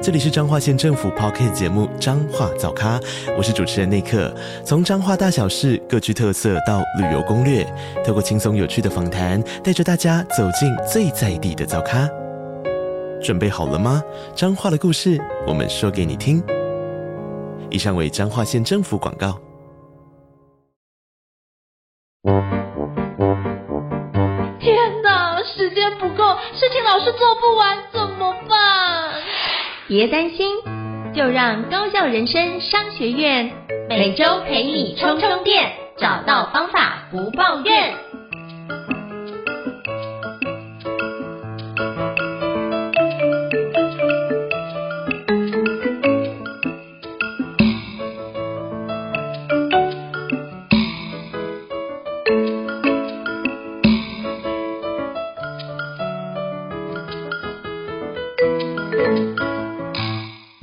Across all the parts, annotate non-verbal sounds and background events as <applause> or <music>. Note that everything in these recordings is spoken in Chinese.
这里是彰化县政府 Podcast 节目《彰化早咖》，我是主持人内克。从彰化大小事各具特色到旅游攻略，透过轻松有趣的访谈，带着大家走进最在地的早咖。准备好了吗？彰化的故事，我们说给你听。以上为彰化县政府广告。天哪，时间不够，事情老是做不完，怎么办？别担心，就让高校人生商学院每周陪你充充电，找到方法不抱怨。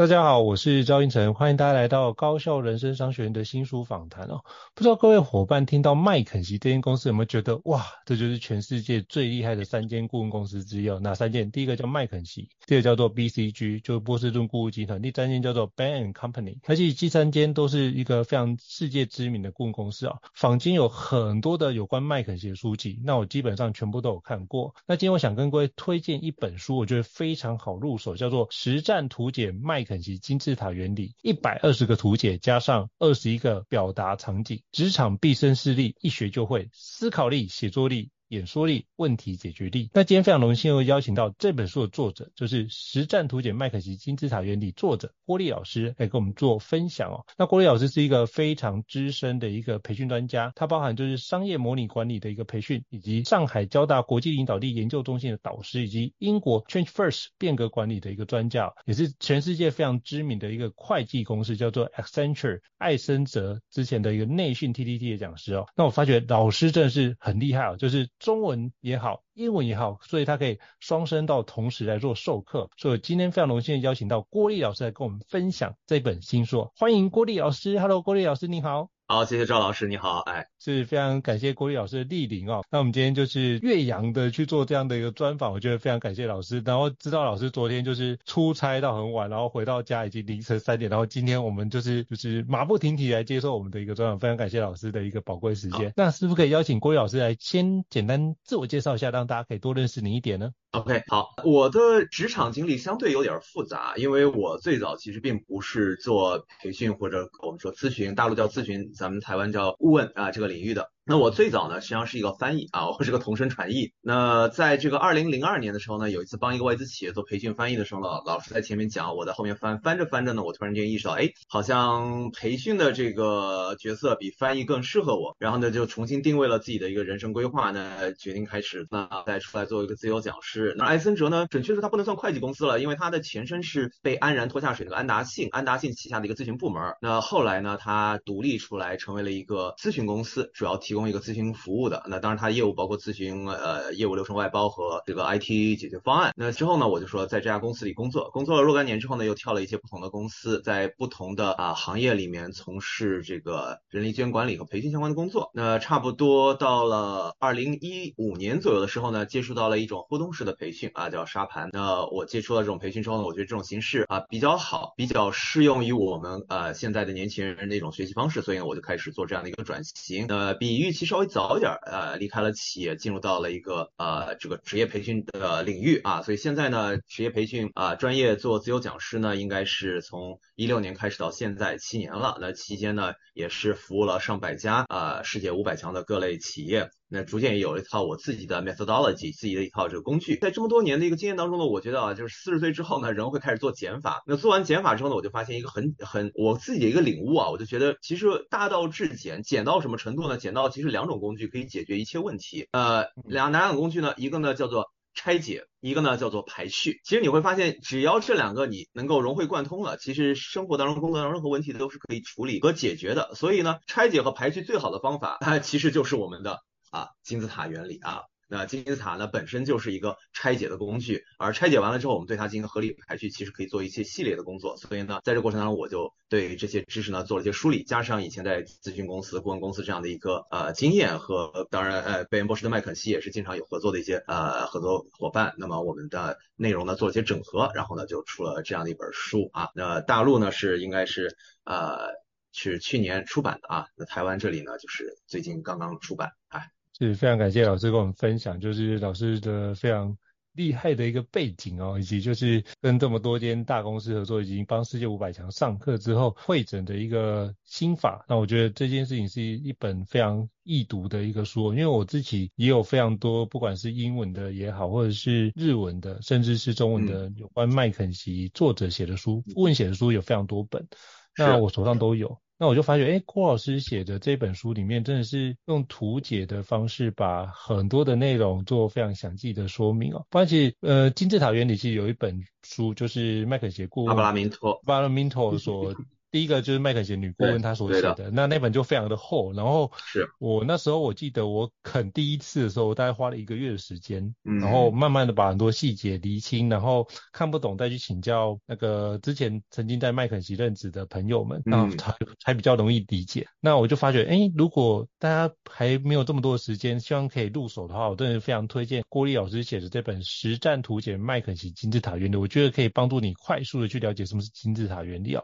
大家好，我是赵英成，欢迎大家来到高效人生商学院的新书访谈哦。不知道各位伙伴听到麦肯锡这间公司有没有觉得哇，这就是全世界最厉害的三间顾问公司之一哦？哪三间？第一个叫麦肯锡，第二个叫做 BCG，就是波士顿顾问集团，第三间叫做 Bain & Company，而且这三间都是一个非常世界知名的顾问公司啊。坊间有很多的有关麦肯锡的书籍，那我基本上全部都有看过。那今天我想跟各位推荐一本书，我觉得非常好入手，叫做《实战图解麦肯以》。及金字塔原理，一百二十个图解加上二十一个表达场景，职场毕生事例，一学就会，思考力、写作力。演说力、问题解决力。那今天非常荣幸又邀请到这本书的作者，就是《实战图解麦肯锡金字塔原理》作者郭丽老师来跟我们做分享哦。那郭丽老师是一个非常资深的一个培训专家，他包含就是商业模拟管理的一个培训，以及上海交大国际领导力研究中心的导师，以及英国 Change First 变革管理的一个专家，也是全世界非常知名的一个会计公司，叫做 Accenture 艾森哲之前的一个内训 TTT 的讲师哦。那我发觉老师真的是很厉害哦，就是。中文也好，英文也好，所以他可以双声道同时来做授课。所以今天非常荣幸邀请到郭丽老师来跟我们分享这本新书。欢迎郭丽老师，Hello，郭丽老师，你好。好，谢谢赵老师，你好，哎，是非常感谢郭力老师的莅临哦。那我们今天就是岳阳的去做这样的一个专访，我觉得非常感谢老师。然后知道老师昨天就是出差到很晚，然后回到家已经凌晨三点，然后今天我们就是就是马不停蹄来接受我们的一个专访，非常感谢老师的一个宝贵时间。那是不是可以邀请郭力老师来先简单自我介绍一下，让大家可以多认识你一点呢？OK，好，我的职场经历相对有点复杂，因为我最早其实并不是做培训或者我们说咨询，大陆叫咨询，咱们台湾叫顾问啊这个领域的。那我最早呢，实际上是一个翻译啊，我是个同声传译。那在这个二零零二年的时候呢，有一次帮一个外资企业做培训翻译的时候呢，老师在前面讲，我在后面翻，翻着翻着呢，我突然间意识到，哎，好像培训的这个角色比翻译更适合我。然后呢，就重新定位了自己的一个人生规划呢，决定开始那再出来做一个自由讲师。那艾森哲呢，准确说它不能算会计公司了，因为它的前身是被安然拖下水的安达信，安达信旗下的一个咨询部门。那后来呢，它独立出来成为了一个咨询公司，主要提提供一个咨询服务。的那当然，他业务包括咨询，呃，业务流程外包和这个 IT 解决方案。那之后呢，我就说在这家公司里工作，工作了若干年之后呢，又跳了一些不同的公司，在不同的啊行业里面从事这个人力资源管理和培训相关的工作。那差不多到了二零一五年左右的时候呢，接触到了一种互动式的培训啊，叫沙盘。那我接触了这种培训之后呢，我觉得这种形式啊比较好，比较适用于我们呃现在的年轻人的一种学习方式，所以呢，我就开始做这样的一个转型。呃，比预期稍微早一点。呃，离开了企业，进入到了一个呃这个职业培训的领域啊，所以现在呢，职业培训啊专业做自由讲师呢，应该是从一六年开始到现在七年了。那期间呢，也是服务了上百家啊世界五百强的各类企业。那逐渐也有一套我自己的 methodology，自己的一套这个工具。在这么多年的一个经验当中呢，我觉得啊，就是四十岁之后呢，人会开始做减法。那做完减法之后呢，我就发现一个很很我自己的一个领悟啊，我就觉得其实大道至简，简到什么程度呢？简到其实两种工具可以解决一切问题。呃，两哪两种工具呢？一个呢叫做拆解，一个呢叫做排序。其实你会发现，只要这两个你能够融会贯通了，其实生活当中、工作当中任何问题都是可以处理和解决的。所以呢，拆解和排序最好的方法，它 <laughs> 其实就是我们的。啊，金字塔原理啊，那金字塔呢本身就是一个拆解的工具，而拆解完了之后，我们对它进行合理排序，其实可以做一些系列的工作。所以呢，在这过程当中，我就对这些知识呢做了一些梳理，加上以前在咨询公司、顾问公司这样的一个呃经验和当然呃贝恩博士的麦肯锡也是经常有合作的一些呃合作伙伴。那么我们的内容呢做了一些整合，然后呢就出了这样的一本书啊。那大陆呢是应该是呃是去年出版的啊，那台湾这里呢就是最近刚刚出版啊。是非常感谢老师跟我们分享，就是老师的非常厉害的一个背景哦，以及就是跟这么多间大公司合作，已经帮世界五百强上课之后会诊的一个心法。那我觉得这件事情是一本非常易读的一个书，因为我自己也有非常多，不管是英文的也好，或者是日文的，甚至是中文的有关麦肯锡作者写的书，顾问写的书有非常多本，那我手上都有。那我就发觉，哎，郭老师写的这本书里面真的是用图解的方式，把很多的内容做非常详细的说明哦。而且，呃，金字塔原理其实有一本书，就是麦肯杰顾问阿布拉明托，阿布拉明托所。第一个就是麦肯锡女顾问她所写的，那那本就非常的厚。然后是我那时候我记得我啃第一次的时候，我大概花了一个月的时间，嗯，然后慢慢的把很多细节厘清，然后看不懂再去请教那个之前曾经在麦肯锡任职的朋友们，然后才才比较容易理解。那我就发觉，哎，如果大家还没有这么多的时间，希望可以入手的话，我真的非常推荐郭丽老师写的这本实战图解麦肯锡金字塔原理，我觉得可以帮助你快速的去了解什么是金字塔原理啊。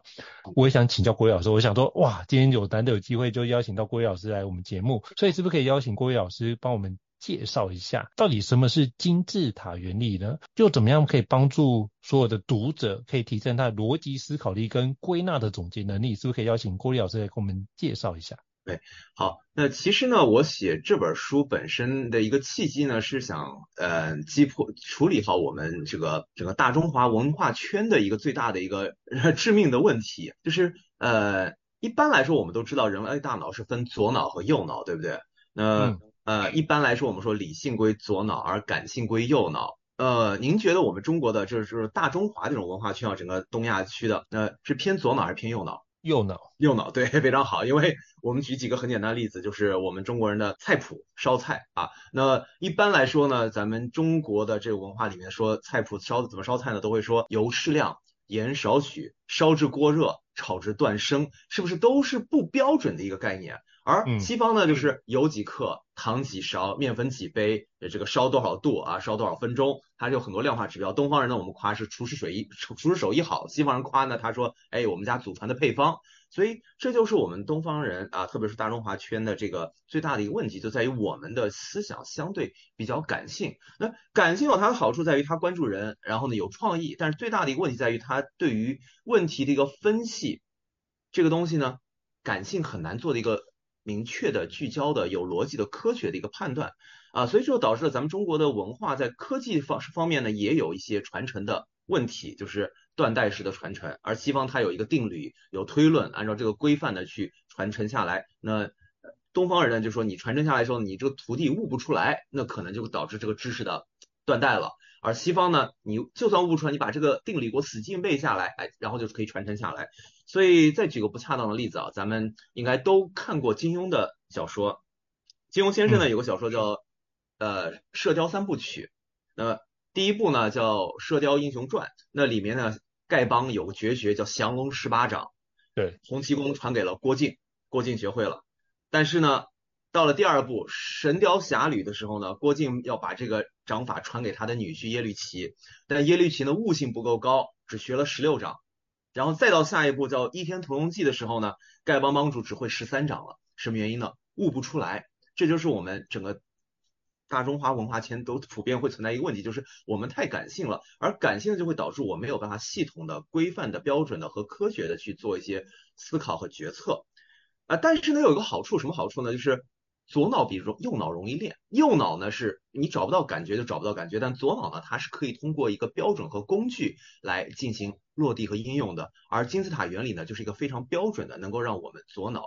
我也想。请教郭伟老师，我想说，哇，今天有难得有机会，就邀请到郭伟老师来我们节目，所以是不是可以邀请郭伟老师帮我们介绍一下，到底什么是金字塔原理呢？就怎么样可以帮助所有的读者，可以提升他逻辑思考力跟归纳的总结能力？是不是可以邀请郭伟老师来给我们介绍一下？对，好，那其实呢，我写这本书本身的一个契机呢，是想呃，击破处理好我们这个整个大中华文化圈的一个最大的一个 <laughs> 致命的问题，就是呃，一般来说我们都知道人类大脑是分左脑和右脑，对不对？那、嗯、呃，一般来说我们说理性归左脑，而感性归右脑。呃，您觉得我们中国的就是大中华这种文化圈啊，整个东亚区的，那、呃、是偏左脑还是偏右脑？右脑，右脑，对，非常好。因为我们举几个很简单的例子，就是我们中国人的菜谱烧菜啊。那一般来说呢，咱们中国的这个文化里面说菜谱烧怎么烧菜呢，都会说油适量，盐少许，烧至锅热，炒至断生，是不是都是不标准的一个概念？而西方呢，就是油几克，糖几勺，面粉几杯，这个烧多少度啊，烧多少分钟，它是有很多量化指标。东方人呢，我们夸是厨师水艺，厨师手艺好；西方人夸呢，他说，哎，我们家祖传的配方。所以这就是我们东方人啊，特别是大中华圈的这个最大的一个问题，就在于我们的思想相对比较感性。那感性有它的好处，在于它关注人，然后呢有创意，但是最大的一个问题在于它对于问题的一个分析，这个东西呢，感性很难做的一个。明确的、聚焦的、有逻辑的、科学的一个判断啊，所以这就导致了咱们中国的文化在科技方方面呢，也有一些传承的问题，就是断代式的传承。而西方它有一个定律、有推论，按照这个规范的去传承下来。那东方人呢，就说你传承下来的时候，你这个徒弟悟不出来，那可能就会导致这个知识的断代了。而西方呢，你就算悟不出来，你把这个定理给我死记背下来，哎，然后就可以传承下来。所以再举个不恰当的例子啊，咱们应该都看过金庸的小说。金庸先生呢有个小说叫呃《射雕三部曲》，那第一部呢叫《射雕英雄传》，那里面呢丐帮有个绝学叫降龙十八掌，对，洪七公传给了郭靖，郭靖学会了，但是呢。到了第二部《神雕侠侣》的时候呢，郭靖要把这个掌法传给他的女婿耶律齐，但耶律齐呢悟性不够高，只学了十六掌。然后再到下一步叫《倚天屠龙记》的时候呢，丐帮帮主只会十三掌了，什么原因呢？悟不出来。这就是我们整个大中华文化圈都普遍会存在一个问题，就是我们太感性了，而感性就会导致我没有办法系统的、规范的、标准的和科学的去做一些思考和决策。啊，但是呢，有一个好处，什么好处呢？就是左脑比右脑容易练，右脑呢是你找不到感觉就找不到感觉，但左脑呢它是可以通过一个标准和工具来进行落地和应用的。而金字塔原理呢就是一个非常标准的，能够让我们左脑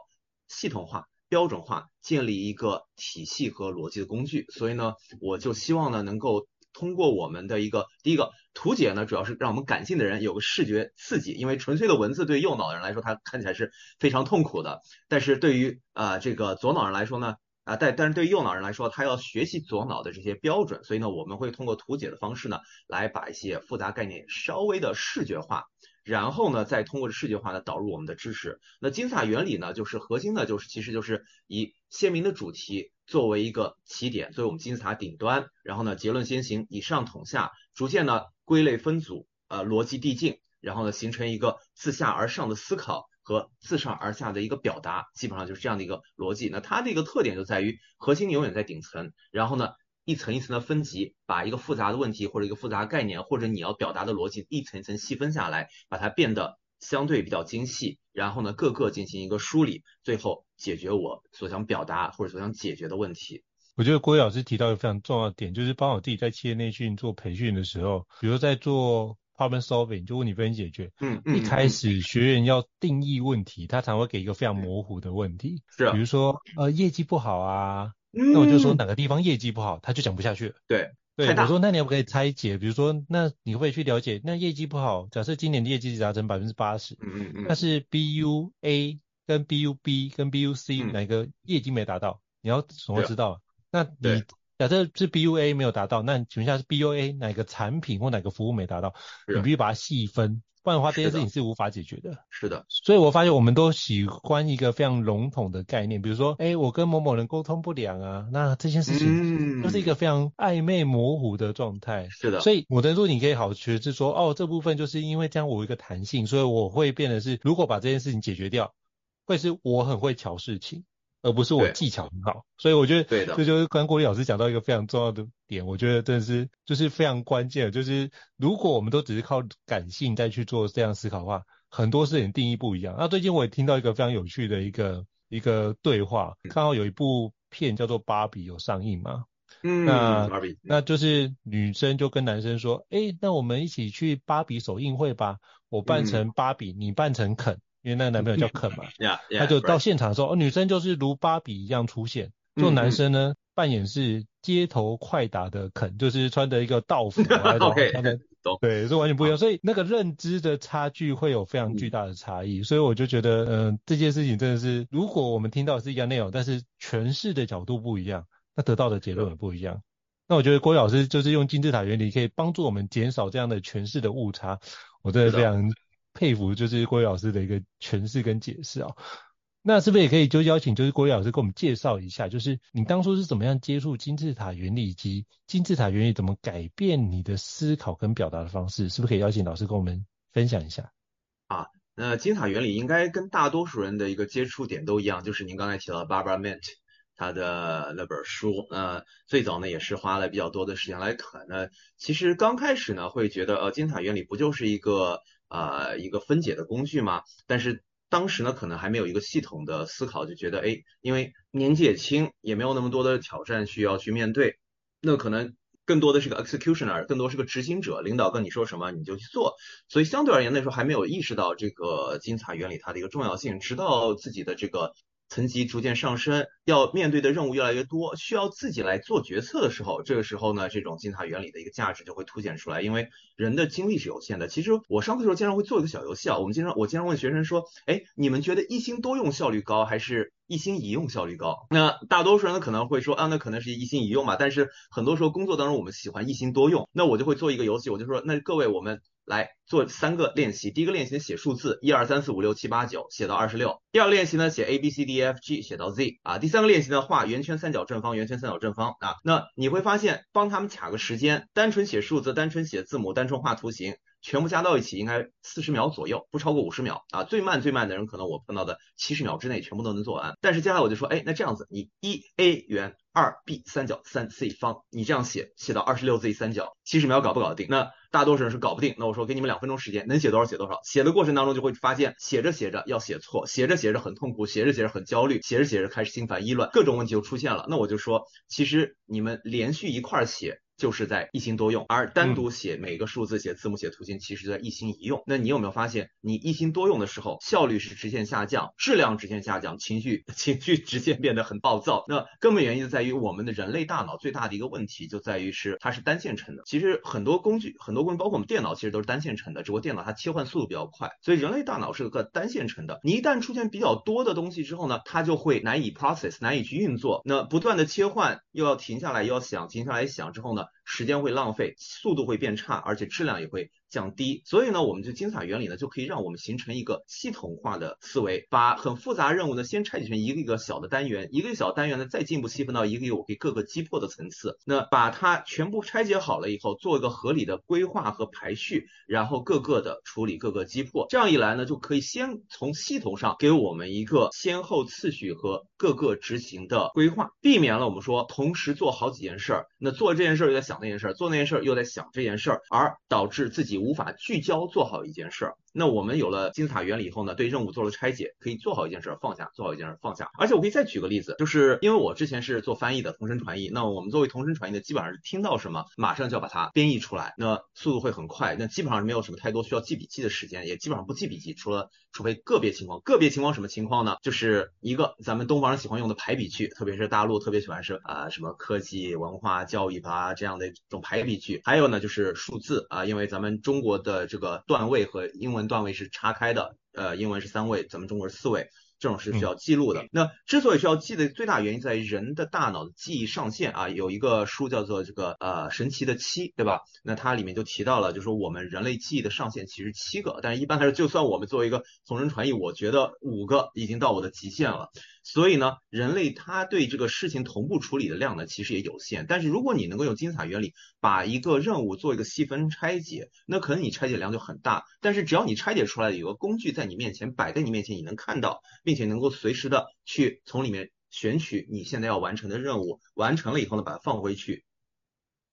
系统化、标准化建立一个体系和逻辑的工具。所以呢，我就希望呢能够通过我们的一个第一个图解呢，主要是让我们感性的人有个视觉刺激，因为纯粹的文字对右脑的人来说，它看起来是非常痛苦的。但是对于啊、这个左脑人来说呢，啊，但但是对于右脑人来说，他要学习左脑的这些标准，所以呢，我们会通过图解的方式呢，来把一些复杂概念稍微的视觉化，然后呢，再通过视觉化呢导入我们的知识。那金字塔原理呢，就是核心呢，就是其实就是以鲜明的主题作为一个起点，作为我们金字塔顶端，然后呢，结论先行，以上统下，逐渐呢归类分组，呃，逻辑递进，然后呢，形成一个自下而上的思考。和自上而下的一个表达，基本上就是这样的一个逻辑。那它的一个特点就在于核心永远在顶层，然后呢，一层一层的分级，把一个复杂的问题或者一个复杂的概念或者你要表达的逻辑一层一层细分下来，把它变得相对比较精细，然后呢，各个进行一个梳理，最后解决我所想表达或者所想解决的问题。我觉得郭毅老师提到一个非常重要的点，就是帮我自己在企业内训做培训的时候，比如在做。Problem solving 就问题分析解决。嗯嗯。一开始学员要定义问题，他常会给一个非常模糊的问题。是啊。比如说，呃，业绩不好啊，那我就说哪个地方业绩不好，他就讲不下去了。对。对。我说，那你可不可以拆解？比如说，那你会去了解，那业绩不好，假设今年的业绩达成百分之八十。嗯嗯嗯。那是 BU A 跟 BU B 跟 BU C 哪个业绩没达到？你要怎么知道？那你。假设是 BUA 没有达到，那请问一下是 BUA 哪个产品或哪个服务没达到？你必须把它细分，不然的话这件事情是无法解决的。是的，所以我发现我们都喜欢一个非常笼统的概念，比如说，哎，我跟某某人沟通不良啊，那这件事情就是一个非常暧昧模糊的状态。是的，所以我的说你可以好学是说，哦，这部分就是因为这样我有一个弹性，所以我会变得是，如果把这件事情解决掉，会是我很会瞧事情。而不是我技巧很好，所以我觉得，对的，这就是刚郭毅老师讲到一个非常重要的点，我觉得真的是就是非常关键的，就是如果我们都只是靠感性再去做这样思考的话，很多事情定义不一样。那最近我也听到一个非常有趣的一个一个对话，刚好有一部片叫做《芭比》有上映嘛，嗯，那芭比，那就是女生就跟男生说，诶，那我们一起去芭比首映会吧，我扮成芭比，嗯、你扮成肯。因为那个男朋友叫肯嘛，<laughs> yeah, yeah, 他就到现场的时候，right. 哦，女生就是如芭比一样出现，就男生呢、嗯、扮演是街头快打的肯，就是穿着一个道服啊，<laughs> 种 Okay, 的对，是完全不一样，所以那个认知的差距会有非常巨大的差异，嗯、所以我就觉得，嗯、呃，这件事情真的是，如果我们听到是一样内容，但是诠释的角度不一样，那得到的结论也不一样。嗯、那我觉得郭老师就是用金字塔原理可以帮助我们减少这样的诠释的误差，我真的。非常。佩服就是郭毅老师的一个诠释跟解释啊，那是不是也可以就邀请就是郭毅老师给我们介绍一下，就是你当初是怎么样接触金字塔原理以及金字塔原理怎么改变你的思考跟表达的方式，是不是可以邀请老师跟我们分享一下？啊，那金字塔原理应该跟大多数人的一个接触点都一样，就是您刚才提到 Barbara Mint 他的那本书，呃，最早呢也是花了比较多的时间来看那，其实刚开始呢会觉得呃金字塔原理不就是一个。啊、呃，一个分解的工具嘛，但是当时呢，可能还没有一个系统的思考，就觉得，哎，因为年纪也轻，也没有那么多的挑战需要去面对，那可能更多的是个 executioner，更多是个执行者，领导跟你说什么你就去做，所以相对而言那时候还没有意识到这个金字塔原理它的一个重要性，直到自己的这个。层级逐渐上升，要面对的任务越来越多，需要自己来做决策的时候，这个时候呢，这种金字塔原理的一个价值就会凸显出来。因为人的精力是有限的。其实我上课的时候经常会做一个小游戏啊，我们经常我经常问学生说，哎，你们觉得一心多用效率高，还是一心一用效率高？那大多数人可能会说啊，那可能是一心一用嘛。但是很多时候工作当中我们喜欢一心多用，那我就会做一个游戏，我就说，那各位我们。来做三个练习，第一个练习写数字，一二三四五六七八九，写到二十六。第二个练习呢，写 A B C D E F G，写到 Z 啊。第三个练习呢，画圆圈、三角、正方、圆圈、三角、正方啊。那你会发现，帮他们卡个时间，单纯写数字，单纯写字母，单纯画图形，全部加到一起应该四十秒左右，不超过五十秒啊。最慢最慢的人，可能我碰到的七十秒之内全部都能做完。但是接下来我就说，哎，那这样子，你一 A 圆。二 b 三角三 c 方，你这样写写到二十六 z 三角，七十秒搞不搞定？那大多数人是搞不定。那我说给你们两分钟时间，能写多少写多少。写的过程当中就会发现，写着写着要写错，写着写着很痛苦，写着写着很焦虑，写着写着开始心烦意乱，各种问题就出现了。那我就说，其实你们连续一块儿写，就是在一心多用，而单独写每个数字、写字母、写图形，其实就在一心一用。那你有没有发现，你一心多用的时候，效率是直线下降，质量直线下降，情绪 <laughs> 情绪直线变得很暴躁？那根本原因就在于我们的人类大脑最大的一个问题就在于是它是单线程的。其实很多工具、很多工具，包括我们电脑，其实都是单线程的，只不过电脑它切换速度比较快，所以人类大脑是个单线程的。你一旦出现比较多的东西之后呢，它就会难以 process，难以去运作。那不断的切换，又要停下来，又要想，停下来想之后呢，时间会浪费，速度会变差，而且质量也会降低。所以呢，我们就金字塔原理呢，就可以让我们形成一个系统化的思维，把很复杂任务呢，先拆解成一个一个小的单元，一个小单元呢，再进一步细分到一个一个我可以各个击破的层次。那把它全部拆解好了以后，做一个合理的规划和排序，然后各个的处理各个击破。这样一来呢，就可以先从系统上给我们一个先后次序和各个执行的规划，避免了我们说同时做好几件事儿，那做这件事儿又在想。那件事儿，做那件事儿又在想这件事儿，而导致自己无法聚焦做好一件事儿。那我们有了金字塔原理以后呢，对任务做了拆解，可以做好一件事放下，做好一件事放下。而且我可以再举个例子，就是因为我之前是做翻译的，同声传译。那我们作为同声传译的，基本上是听到什么，马上就要把它编译出来，那速度会很快。那基本上是没有什么太多需要记笔记的时间，也基本上不记笔记，除了除非个别情况。个别情况什么情况呢？就是一个咱们东方人喜欢用的排比句，特别是大陆特别喜欢是啊、什么科技、文化、教育吧这样的一种排比句。还有呢就是数字啊，因为咱们中国的这个段位和英文段位是岔开。开的，呃，英文是三位，咱们中国是四位，这种是需要记录的。那之所以需要记的最大原因在于人的大脑的记忆上限啊，有一个书叫做这个呃神奇的七，对吧？那它里面就提到了，就是说我们人类记忆的上限其实七个，但是一般来说，就算我们作为一个从人传译，我觉得五个已经到我的极限了。所以呢，人类他对这个事情同步处理的量呢，其实也有限。但是如果你能够用金字塔原理把一个任务做一个细分拆解，那可能你拆解量就很大。但是只要你拆解出来有个工具在你面前摆在你面前，你能看到，并且能够随时的去从里面选取你现在要完成的任务，完成了以后呢，把它放回去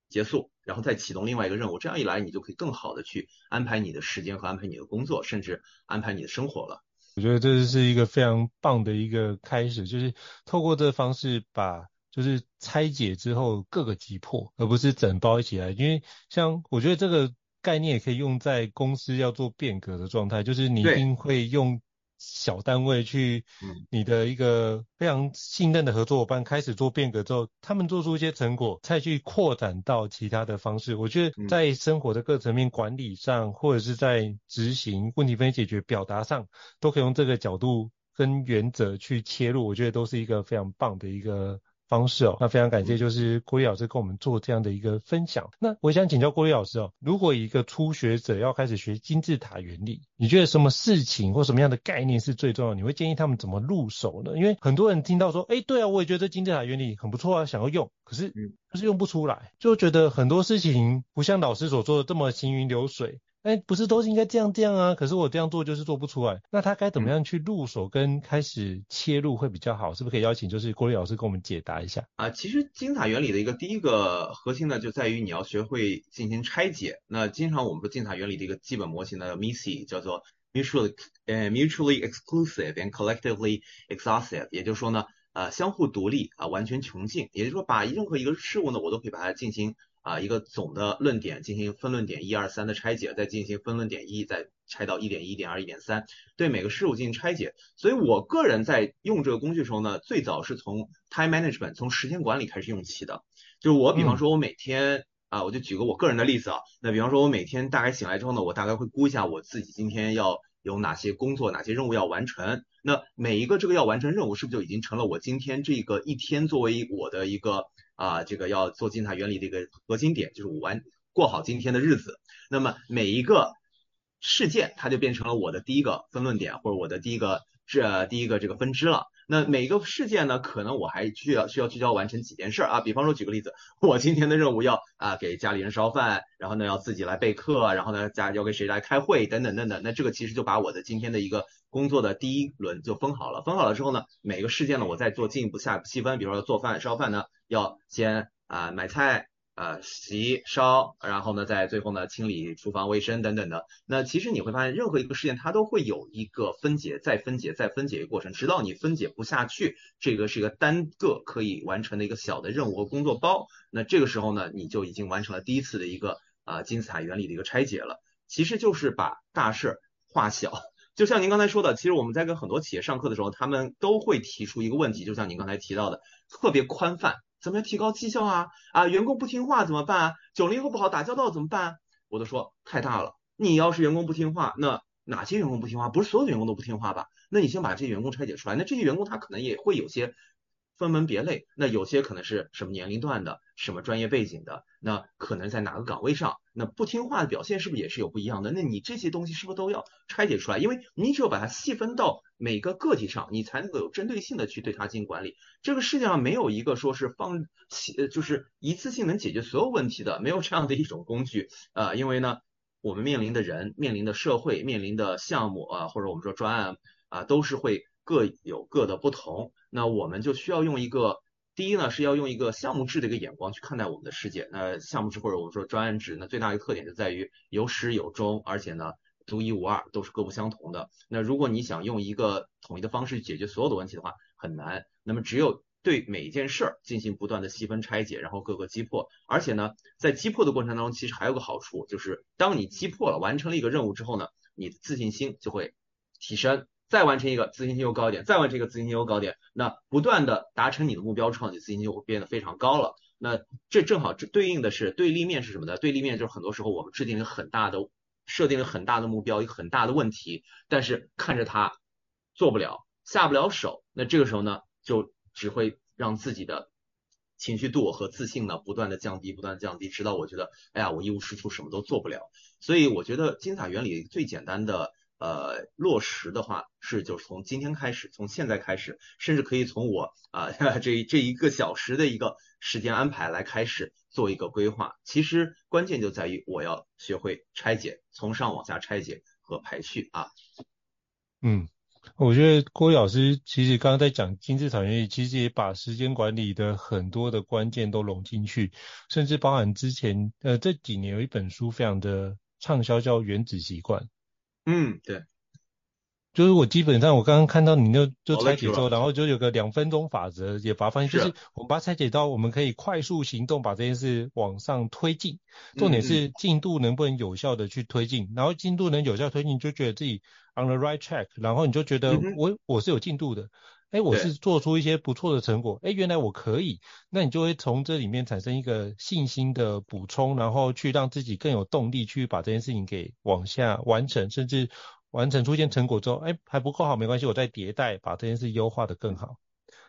结束，然后再启动另外一个任务。这样一来，你就可以更好的去安排你的时间和安排你的工作，甚至安排你的生活了。我觉得这是一个非常棒的一个开始，就是透过这个方式把就是拆解之后各个击破，而不是整包一起来。因为像我觉得这个概念也可以用在公司要做变革的状态，就是你一定会用。小单位去，你的一个非常信任的合作伙伴开始做变革之后，他们做出一些成果，再去扩展到其他的方式。我觉得在生活的各层面管理上，或者是在执行问题分析解决、表达上，都可以用这个角度跟原则去切入。我觉得都是一个非常棒的一个。方式哦，那非常感谢，就是郭立老师跟我们做这样的一个分享。那我想请教郭立老师哦，如果一个初学者要开始学金字塔原理，你觉得什么事情或什么样的概念是最重要？你会建议他们怎么入手呢？因为很多人听到说，哎，对啊，我也觉得金字塔原理很不错啊，想要用，可是就是用不出来，就觉得很多事情不像老师所做的这么行云流水。哎，不是都是应该这样这样啊？可是我这样做就是做不出来。那他该怎么样去入手跟开始切入会比较好？是不是可以邀请就是郭丽老师给我们解答一下？啊，其实金字塔原理的一个第一个核心呢，就在于你要学会进行拆解。那经常我们说金字塔原理的一个基本模型呢，MISI 叫做 mutually 呃 mutually exclusive and collectively exhaustive，也就是说呢，呃相互独立啊，完全穷尽。也就是说，把任何一个事物呢，我都可以把它进行。啊，一个总的论点进行分论点一二三的拆解，再进行分论点一，再拆到一点一点二一点三，对每个事物进行拆解。所以我个人在用这个工具的时候呢，最早是从 time management，从时间管理开始用起的。就是我比方说，我每天、嗯、啊，我就举个我个人的例子啊，那比方说，我每天大概醒来之后呢，我大概会估一下我自己今天要有哪些工作，哪些任务要完成。那每一个这个要完成任务，是不是就已经成了我今天这个一天作为我的一个。啊，这个要做金字塔原理的一个核心点，就是我完过好今天的日子。那么每一个事件，它就变成了我的第一个分论点，或者我的第一个这第一个这个分支了。那每一个事件呢，可能我还需要需要聚焦完成几件事啊。比方说，举个例子，我今天的任务要啊给家里人烧饭，然后呢要自己来备课，然后呢家要给谁来开会，等等等等。那这个其实就把我的今天的一个工作的第一轮就分好了。分好了之后呢，每个事件呢我再做进一步下细分，比如说做饭烧饭呢。要先啊买菜呃，洗烧，然后呢，在最后呢，清理厨房卫生等等的。那其实你会发现，任何一个事件它都会有一个分解、再分解、再分解的过程，直到你分解不下去，这个是一个单个可以完成的一个小的任务和工作包。那这个时候呢，你就已经完成了第一次的一个啊、金字塔原理的一个拆解了。其实就是把大事化小。就像您刚才说的，其实我们在跟很多企业上课的时候，他们都会提出一个问题，就像您刚才提到的，特别宽泛。怎么样提高绩效啊？啊，员工不听话怎么办啊？九零后不好打交道怎么办？我都说太大了。你要是员工不听话，那哪些员工不听话？不是所有员工都不听话吧？那你先把这些员工拆解出来。那这些员工他可能也会有些。分门别类，那有些可能是什么年龄段的，什么专业背景的，那可能在哪个岗位上，那不听话的表现是不是也是有不一样的？那你这些东西是不是都要拆解出来？因为你只有把它细分到每个个体上，你才能够有针对性的去对它进行管理。这个世界上没有一个说是放，就是一次性能解决所有问题的，没有这样的一种工具、呃。因为呢，我们面临的人、面临的社会、面临的项目啊，或者我们说专案啊，都是会。各有各的不同，那我们就需要用一个，第一呢是要用一个项目制的一个眼光去看待我们的世界。那项目制或者我们说专案制，那最大一个特点就在于有始有终，而且呢独一无二，都是各不相同的。那如果你想用一个统一的方式去解决所有的问题的话，很难。那么只有对每一件事儿进行不断的细分拆解，然后各个击破。而且呢，在击破的过程当中，其实还有个好处，就是当你击破了，完成了一个任务之后呢，你的自信心就会提升。再完成一个，自信心又高一点；再完成一个，自信心又高点。那不断的达成你的目标之后，你自信心就会变得非常高了。那这正好这对应的是对立面是什么呢？对立面就是很多时候我们制定了很大的、设定了很大的目标，一个很大的问题，但是看着它做不了、下不了手。那这个时候呢，就只会让自己的情绪度和自信呢不断的降低，不断降低，直到我觉得，哎呀，我一无是处，什么都做不了。所以我觉得金字塔原理最简单的。呃，落实的话是就是从今天开始，从现在开始，甚至可以从我啊、<laughs> 这这一个小时的一个时间安排来开始做一个规划。其实关键就在于我要学会拆解，从上往下拆解和排序啊。嗯，我觉得郭老师其实刚刚在讲金字塔原理，其实也把时间管理的很多的关键都融进去，甚至包含之前呃这几年有一本书非常的畅销，叫《原子习惯》。嗯，对，就是我基本上我刚刚看到你那就拆解之后，然后就有个两分钟法则，也把它发现就是我们把它拆解到我们可以快速行动，把这件事往上推进。重点是进度能不能有效的去推进，然后进度能有效推进，就觉得自己 on the right track，然后你就觉得我我是有进度的。哎，我是做出一些不错的成果，哎，原来我可以，那你就会从这里面产生一个信心的补充，然后去让自己更有动力去把这件事情给往下完成，甚至完成出现成果之后，哎，还不够好，没关系，我再迭代，把这件事优化得更好，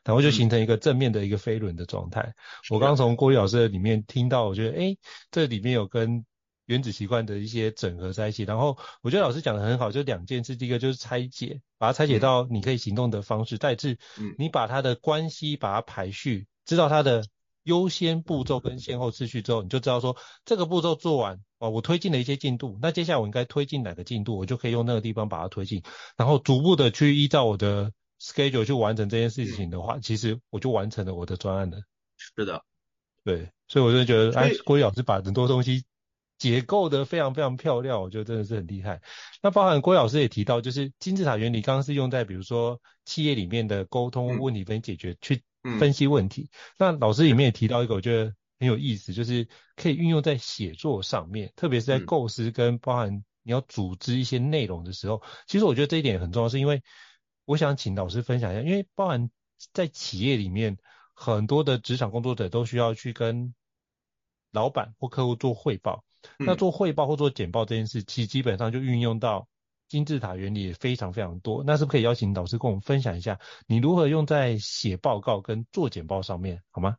然后就形成一个正面的一个飞轮的状态。嗯、我刚从郭宇老师的里面听到，我觉得，哎，这里面有跟。原子习惯的一些整合在一起，然后我觉得老师讲的很好，就两件事，第一个就是拆解，把它拆解到你可以行动的方式，再次，你把它的关系把它排序，知道它的优先步骤跟先后次序之后，你就知道说这个步骤做完，啊，我推进了一些进度，那接下来我应该推进哪个进度，我就可以用那个地方把它推进，然后逐步的去依照我的 schedule 去完成这件事情的话，其实我就完成了我的专案了。是的，对，所以我就觉得，哎，郭宇老师把很多东西。结构的非常非常漂亮，我觉得真的是很厉害。那包含郭老师也提到，就是金字塔原理刚刚是用在比如说企业里面的沟通问题分析解决，去分析问题。那老师里面也提到一个，我觉得很有意思，就是可以运用在写作上面，特别是在构思跟包含你要组织一些内容的时候。其实我觉得这一点很重要，是因为我想请老师分享一下，因为包含在企业里面很多的职场工作者都需要去跟老板或客户做汇报。那做汇报或做简报这件事，其实基本上就运用到金字塔原理也非常非常多。那是不是可以邀请老师跟我们分享一下，你如何用在写报告跟做简报上面，好吗？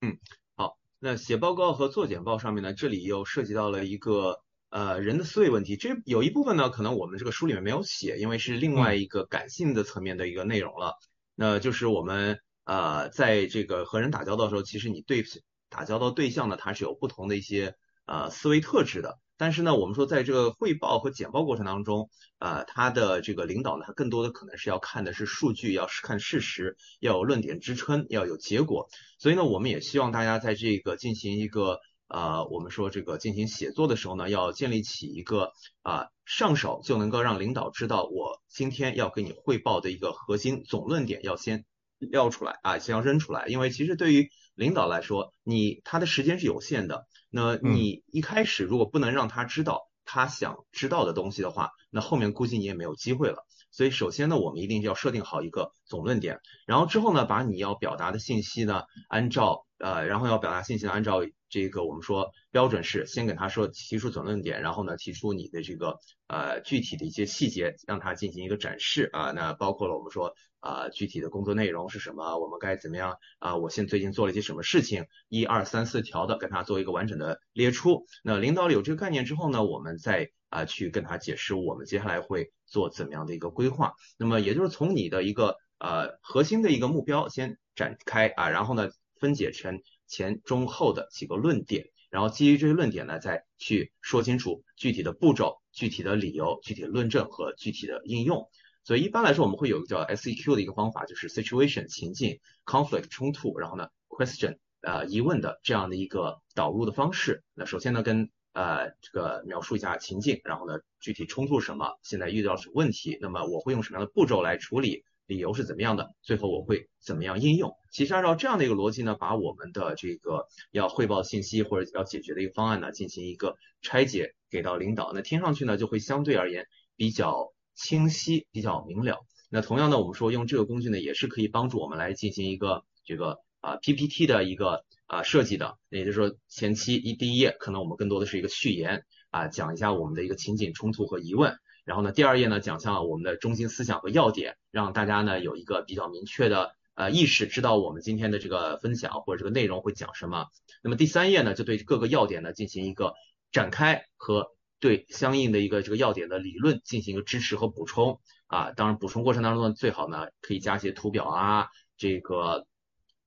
嗯，好。那写报告和做简报上面呢，这里又涉及到了一个呃人的思维问题。这有一部分呢，可能我们这个书里面没有写，因为是另外一个感性的层面的一个内容了。嗯、那就是我们呃在这个和人打交道的时候，其实你对打交道对象呢，它是有不同的一些。呃，思维特质的，但是呢，我们说在这个汇报和简报过程当中，呃，他的这个领导呢，他更多的可能是要看的是数据，要是看事实，要有论点支撑，要有结果。所以呢，我们也希望大家在这个进行一个呃，我们说这个进行写作的时候呢，要建立起一个啊、呃、上手就能够让领导知道我今天要给你汇报的一个核心总论点，要先撂出来啊，先要扔出来。因为其实对于领导来说，你他的时间是有限的，那你一开始如果不能让他知道他想知道的东西的话，那后面估计你也没有机会了。所以首先呢，我们一定要设定好一个总论点，然后之后呢，把你要表达的信息呢，按照呃，然后要表达信息呢，按照这个我们说标准是先给他说提出总论点，然后呢提出你的这个呃具体的一些细节，让他进行一个展示啊，那包括了我们说啊具体的工作内容是什么，我们该怎么样啊，我现最近做了一些什么事情，一二三四条的跟他做一个完整的列出。那领导有这个概念之后呢，我们再啊去跟他解释我们接下来会做怎么样的一个规划。那么也就是从你的一个呃核心的一个目标先展开啊，然后呢分解成前中后的几个论点，然后基于这些论点呢，再去说清楚具体的步骤、具体的理由、具体论证和具体的应用。所以一般来说，我们会有一个叫 SEQ 的一个方法，就是 Situation 情境、Conflict 冲突，然后呢 Question 呃疑问的这样的一个导入的方式。那首先呢跟呃，这个描述一下情境，然后呢，具体冲突什么，现在遇到什么问题，那么我会用什么样的步骤来处理，理由是怎么样的，最后我会怎么样应用。其实按照这样的一个逻辑呢，把我们的这个要汇报信息或者要解决的一个方案呢，进行一个拆解给到领导，那听上去呢就会相对而言比较清晰，比较明了。那同样呢，我们说用这个工具呢，也是可以帮助我们来进行一个这个啊 PPT 的一个。啊，设计的，也就是说前期一第一页可能我们更多的是一个序言啊，讲一下我们的一个情景冲突和疑问，然后呢，第二页呢讲一下我们的中心思想和要点，让大家呢有一个比较明确的呃意识，知道我们今天的这个分享或者这个内容会讲什么。那么第三页呢，就对各个要点呢进行一个展开和对相应的一个这个要点的理论进行一个支持和补充啊，当然补充过程当中呢，最好呢可以加一些图表啊，这个。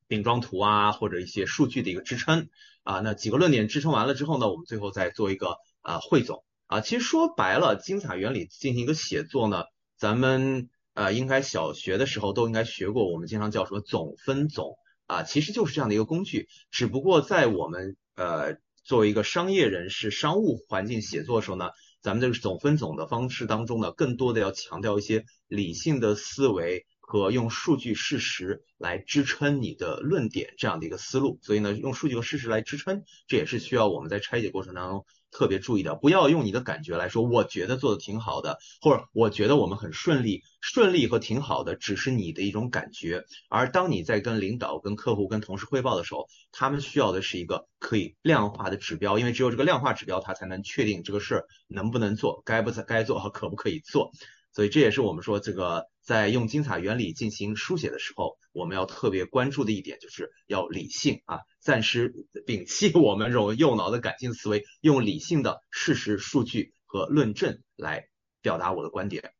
饼状图啊，或者一些数据的一个支撑啊，那几个论点支撑完了之后呢，我们最后再做一个啊汇总啊。其实说白了，精彩原理进行一个写作呢，咱们呃应该小学的时候都应该学过，我们经常叫什么总分总啊，其实就是这样的一个工具。只不过在我们呃作为一个商业人士、商务环境写作的时候呢，咱们这个总分总的方式当中呢，更多的要强调一些理性的思维。和用数据事实来支撑你的论点这样的一个思路，所以呢，用数据和事实来支撑，这也是需要我们在拆解过程当中特别注意的。不要用你的感觉来说，我觉得做的挺好的，或者我觉得我们很顺利，顺利和挺好的只是你的一种感觉。而当你在跟领导、跟客户、跟同事汇报的时候，他们需要的是一个可以量化的指标，因为只有这个量化指标，他才能确定这个事儿能不能做，该不该做和可不可以做。所以这也是我们说这个在用精彩原理进行书写的时候，我们要特别关注的一点，就是要理性啊，暂时摒弃我们这种右脑的感性思维，用理性的事实、数据和论证来表达我的观点。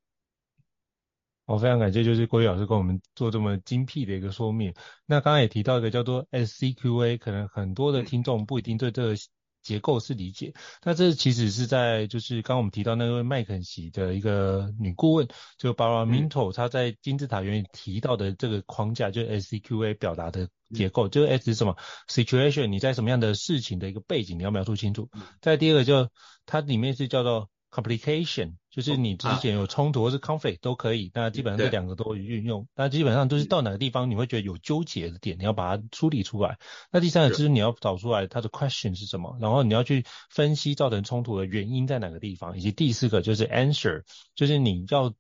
好，非常感谢，就是郭宇老师跟我们做这么精辟的一个说明。那刚刚也提到一个叫做 SCQA，可能很多的听众不一定对这个。结构是理解，那这其实是在就是刚刚我们提到那位麦肯锡的一个女顾问，就 Barbara Minto，她在金字塔原理提到的这个框架，就是 SCQA 表达的结构，就是 S 是什么？Situation，你在什么样的事情的一个背景，你要描述清楚。再第二个就它里面是叫做。Complication 就是你之前有冲突或是 conflict 都可以，那基本上这两个都会运用。那基本上就是到哪个地方你会觉得有纠结的点，你要把它梳理出来。那第三个就是你要找出来它的 question 是什么，然后你要去分析造成冲突的原因在哪个地方，以及第四个就是 answer，就是你要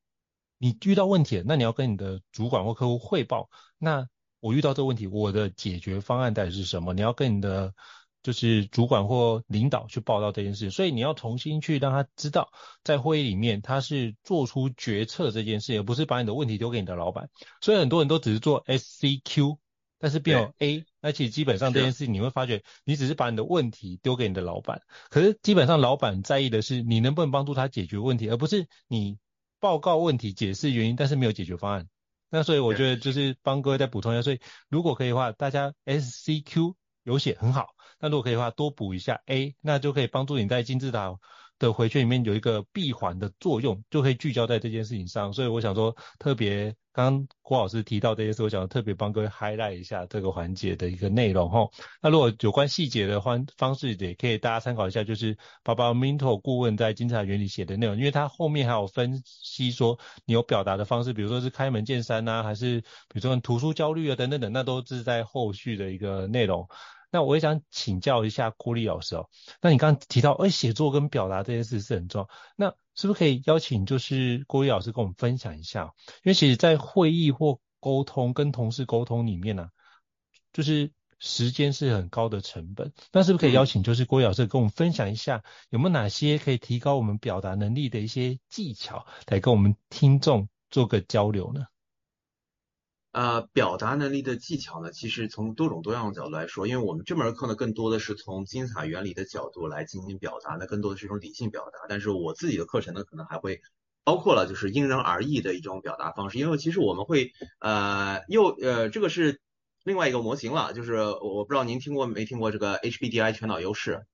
你遇到问题了，那你要跟你的主管或客户汇报。那我遇到这个问题，我的解决方案到底是什么？你要跟你的就是主管或领导去报道这件事，所以你要重新去让他知道，在会议里面他是做出决策这件事，而不是把你的问题丢给你的老板。所以很多人都只是做 SCQ，但是变有 A，那其实基本上这件事你会发觉，你只是把你的问题丢给你的老板，可是基本上老板在意的是你能不能帮助他解决问题，而不是你报告问题、解释原因，但是没有解决方案。那所以我觉得就是帮各位再补充一下，所以如果可以的话，大家 SCQ 有写很好。那如果可以的话，多补一下 A，那就可以帮助你在金字塔的回圈里面有一个闭环的作用，就可以聚焦在这件事情上。所以我想说，特别刚刚郭老师提到这些事，我想特别帮各位 highlight 一下这个环节的一个内容哈。那如果有关细节的方方式，也可以大家参考一下，就是爸爸 Minto 顾问在金字塔原理写的内容，因为他后面还有分析说你有表达的方式，比如说是开门见山呐，还是比如说图书焦虑啊等等等，那都是在后续的一个内容。那我也想请教一下郭丽老师哦。那你刚刚提到，哎，写作跟表达这件事是很重要。那是不是可以邀请就是郭丽老师跟我们分享一下？因为其实，在会议或沟通跟同事沟通里面呢、啊，就是时间是很高的成本。那是不是可以邀请就是郭力老师跟我们分享一下，有没有哪些可以提高我们表达能力的一些技巧，来跟我们听众做个交流呢？呃，表达能力的技巧呢，其实从多种多样的角度来说，因为我们这门课呢，更多的是从金字塔原理的角度来进行表达，那更多的是一种理性表达。但是我自己的课程呢，可能还会包括了就是因人而异的一种表达方式，因为其实我们会呃又呃这个是另外一个模型了，就是我不知道您听过没听过这个 HBDI 全脑优势。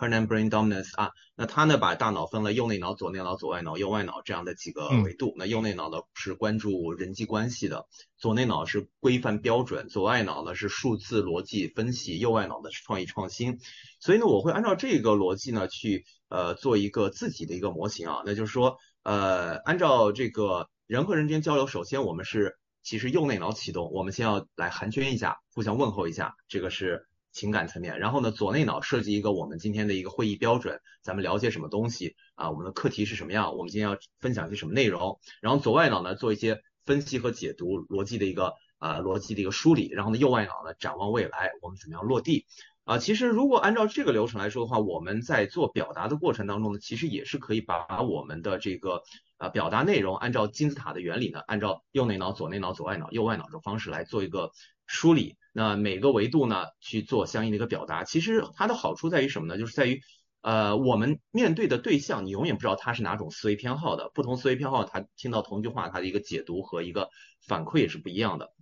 Herrmann Brain Dominance 啊，那他呢把大脑分了右内脑、左内脑、左外脑、右外脑这样的几个维度。嗯、那右内脑呢是关注人际关系的，左内脑是规范标准，左外脑呢是数字逻辑分析，右外脑呢是创意创新。所以呢，我会按照这个逻辑呢去呃做一个自己的一个模型啊，那就是说呃按照这个人和人之间交流，首先我们是其实右内脑启动，我们先要来寒暄一下，互相问候一下，这个是。情感层面，然后呢，左内脑设计一个我们今天的一个会议标准，咱们了解什么东西啊？我们的课题是什么样？我们今天要分享些什么内容？然后左外脑呢，做一些分析和解读，逻辑的一个啊逻辑的一个梳理。然后呢，右外脑呢，展望未来，我们怎么样落地？啊，其实如果按照这个流程来说的话，我们在做表达的过程当中呢，其实也是可以把我们的这个啊表达内容按照金字塔的原理呢，按照右内脑、左内脑、左外脑、右外脑的方式来做一个梳理。那每个维度呢，去做相应的一个表达，其实它的好处在于什么呢？就是在于，呃，我们面对的对象，你永远不知道他是哪种思维偏好的，不同思维偏好，他听到同一句话，他的一个解读和一个反馈也是不一样的。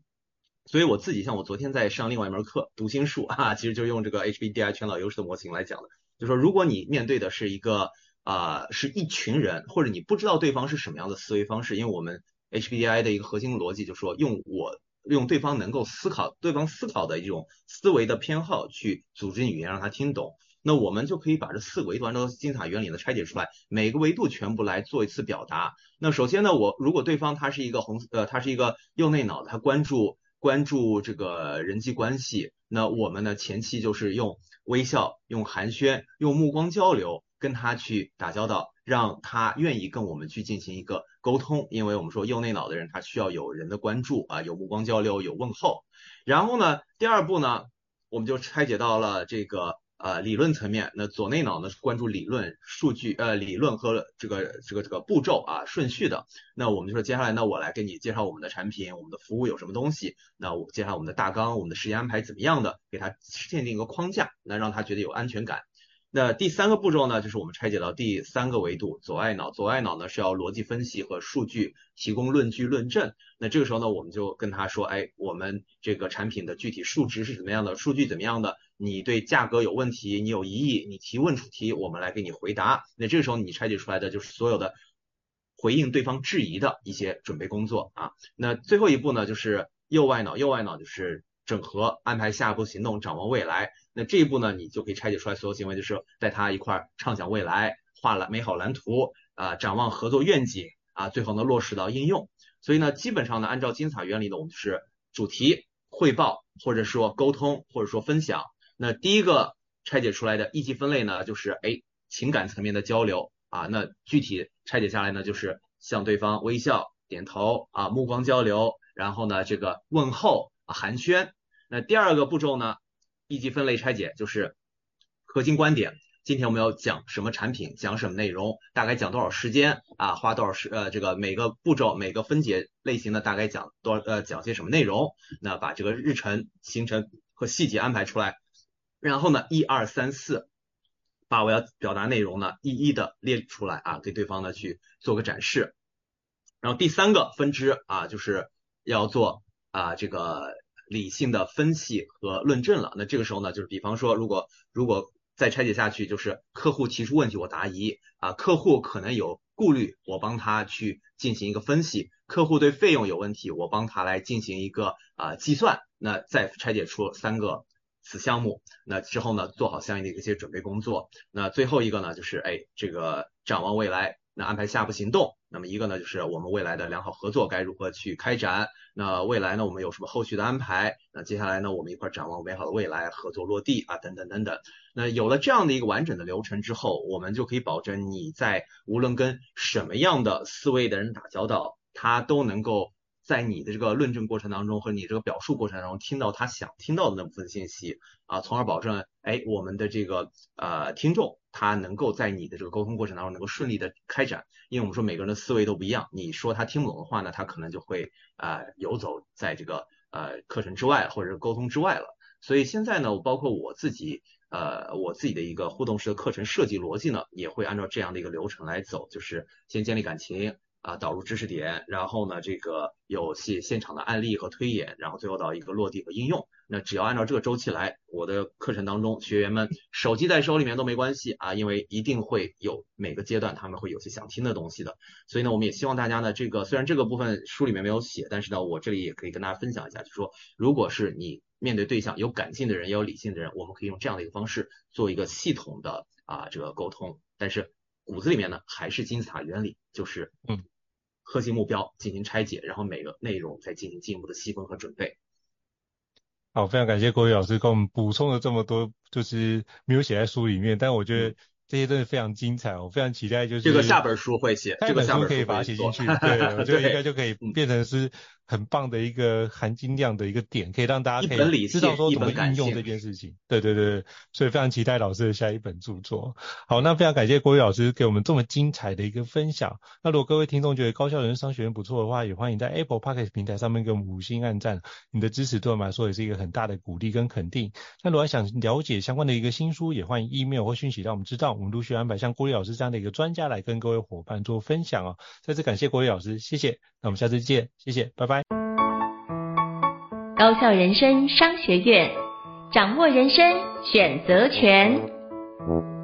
所以我自己像我昨天在上另外一门课，读心术啊，其实就用这个 HBDI 全脑优势的模型来讲的，就说如果你面对的是一个啊、是一群人，或者你不知道对方是什么样的思维方式，因为我们 HBDI 的一个核心逻辑就说用我。用对方能够思考、对方思考的一种思维的偏好去组织语言，让他听懂。那我们就可以把这四个维度按照金字塔原理呢拆解出来，每个维度全部来做一次表达。那首先呢，我如果对方他是一个红呃，他是一个右内脑，他关注关注这个人际关系，那我们呢前期就是用微笑、用寒暄、用目光交流跟他去打交道。让他愿意跟我们去进行一个沟通，因为我们说右内脑的人他需要有人的关注啊，有目光交流，有问候。然后呢，第二步呢，我们就拆解到了这个呃理论层面。那左内脑呢是关注理论、数据呃理论和这个这个这个步骤啊顺序的。那我们就说接下来呢，我来给你介绍我们的产品，我们的服务有什么东西。那我介绍我们的大纲、我们的时间安排怎么样的，给他限定一个框架，那让他觉得有安全感。那第三个步骤呢，就是我们拆解到第三个维度，左外脑。左外脑呢是要逻辑分析和数据提供论据论证。那这个时候呢，我们就跟他说，哎，我们这个产品的具体数值是怎么样的，数据怎么样的？你对价格有问题，你有疑义，你提问出题，我们来给你回答。那这个时候你拆解出来的就是所有的回应对方质疑的一些准备工作啊。那最后一步呢，就是右外脑。右外脑就是整合、安排下一步行动、展望未来。那这一步呢，你就可以拆解出来所有行为，就是带他一块畅想未来，画了美好蓝图啊，展望合作愿景啊，最后呢落实到应用。所以呢，基本上呢，按照金字塔原理呢，我们就是主题汇报，或者说沟通，或者说分享。那第一个拆解出来的一级分类呢，就是哎情感层面的交流啊。那具体拆解下来呢，就是向对方微笑、点头啊，目光交流，然后呢这个问候啊寒暄。那第二个步骤呢？一级分类拆解就是核心观点。今天我们要讲什么产品，讲什么内容，大概讲多少时间啊？花多少时？呃，这个每个步骤、每个分解类型的大概讲多呃讲些什么内容？那把这个日程行程和细节安排出来，然后呢，一二三四，把我要表达内容呢一一的列出来啊，给对方呢去做个展示。然后第三个分支啊，就是要做啊这个。理性的分析和论证了，那这个时候呢，就是比方说，如果如果再拆解下去，就是客户提出问题我答疑啊，客户可能有顾虑，我帮他去进行一个分析，客户对费用有问题，我帮他来进行一个啊计算，那再拆解出三个子项目，那之后呢，做好相应的一些准备工作，那最后一个呢，就是哎这个展望未来。那安排下一步行动，那么一个呢，就是我们未来的良好合作该如何去开展？那未来呢，我们有什么后续的安排？那接下来呢，我们一块展望美好的未来，合作落地啊，等等等等。那有了这样的一个完整的流程之后，我们就可以保证你在无论跟什么样的思维的人打交道，他都能够在你的这个论证过程当中和你这个表述过程当中听到他想听到的那部分信息啊，从而保证哎我们的这个呃听众。他能够在你的这个沟通过程当中能够顺利的开展，因为我们说每个人的思维都不一样，你说他听不懂的话呢，他可能就会呃游走在这个呃课程之外或者是沟通之外了。所以现在呢，我包括我自己呃我自己的一个互动式的课程设计逻辑呢，也会按照这样的一个流程来走，就是先建立感情。啊，导入知识点，然后呢，这个有些现场的案例和推演，然后最后到一个落地和应用。那只要按照这个周期来，我的课程当中，学员们手机在手里面都没关系啊，因为一定会有每个阶段他们会有些想听的东西的。所以呢，我们也希望大家呢，这个虽然这个部分书里面没有写，但是呢，我这里也可以跟大家分享一下，就是说，如果是你面对对象有感性的人，也有理性的人，我们可以用这样的一个方式做一个系统的啊这个沟通，但是。骨子里面呢，还是金字塔原理，就是嗯，核心目标进行拆解，然后每个内容再进行进一步的细分和准备。好，非常感谢郭宇老师给我们补充了这么多，就是没有写在书里面，但我觉得这些真的非常精彩，我非常期待就是这个下本书会写，这个下本书可以把它写进去，对，我觉得应该就可以 <laughs> 变成是。很棒的一个含金量的一个点，可以让大家可以知道说怎么运用这件事情。对对对，所以非常期待老师的下一本著作。好，那非常感谢郭宇老师给我们这么精彩的一个分享。那如果各位听众觉得高校人生商学院不错的话，也欢迎在 Apple Podcast 平台上面给我们五星按赞，你的支持对我们来说也是一个很大的鼓励跟肯定。那如果想了解相关的一个新书，也欢迎 email 或讯息让我们知道，我们陆续安排像郭丽老师这样的一个专家来跟各位伙伴做分享哦。再次感谢郭丽老师，谢谢。那我们下次见，谢谢，拜拜。高校人生商学院，掌握人生选择权。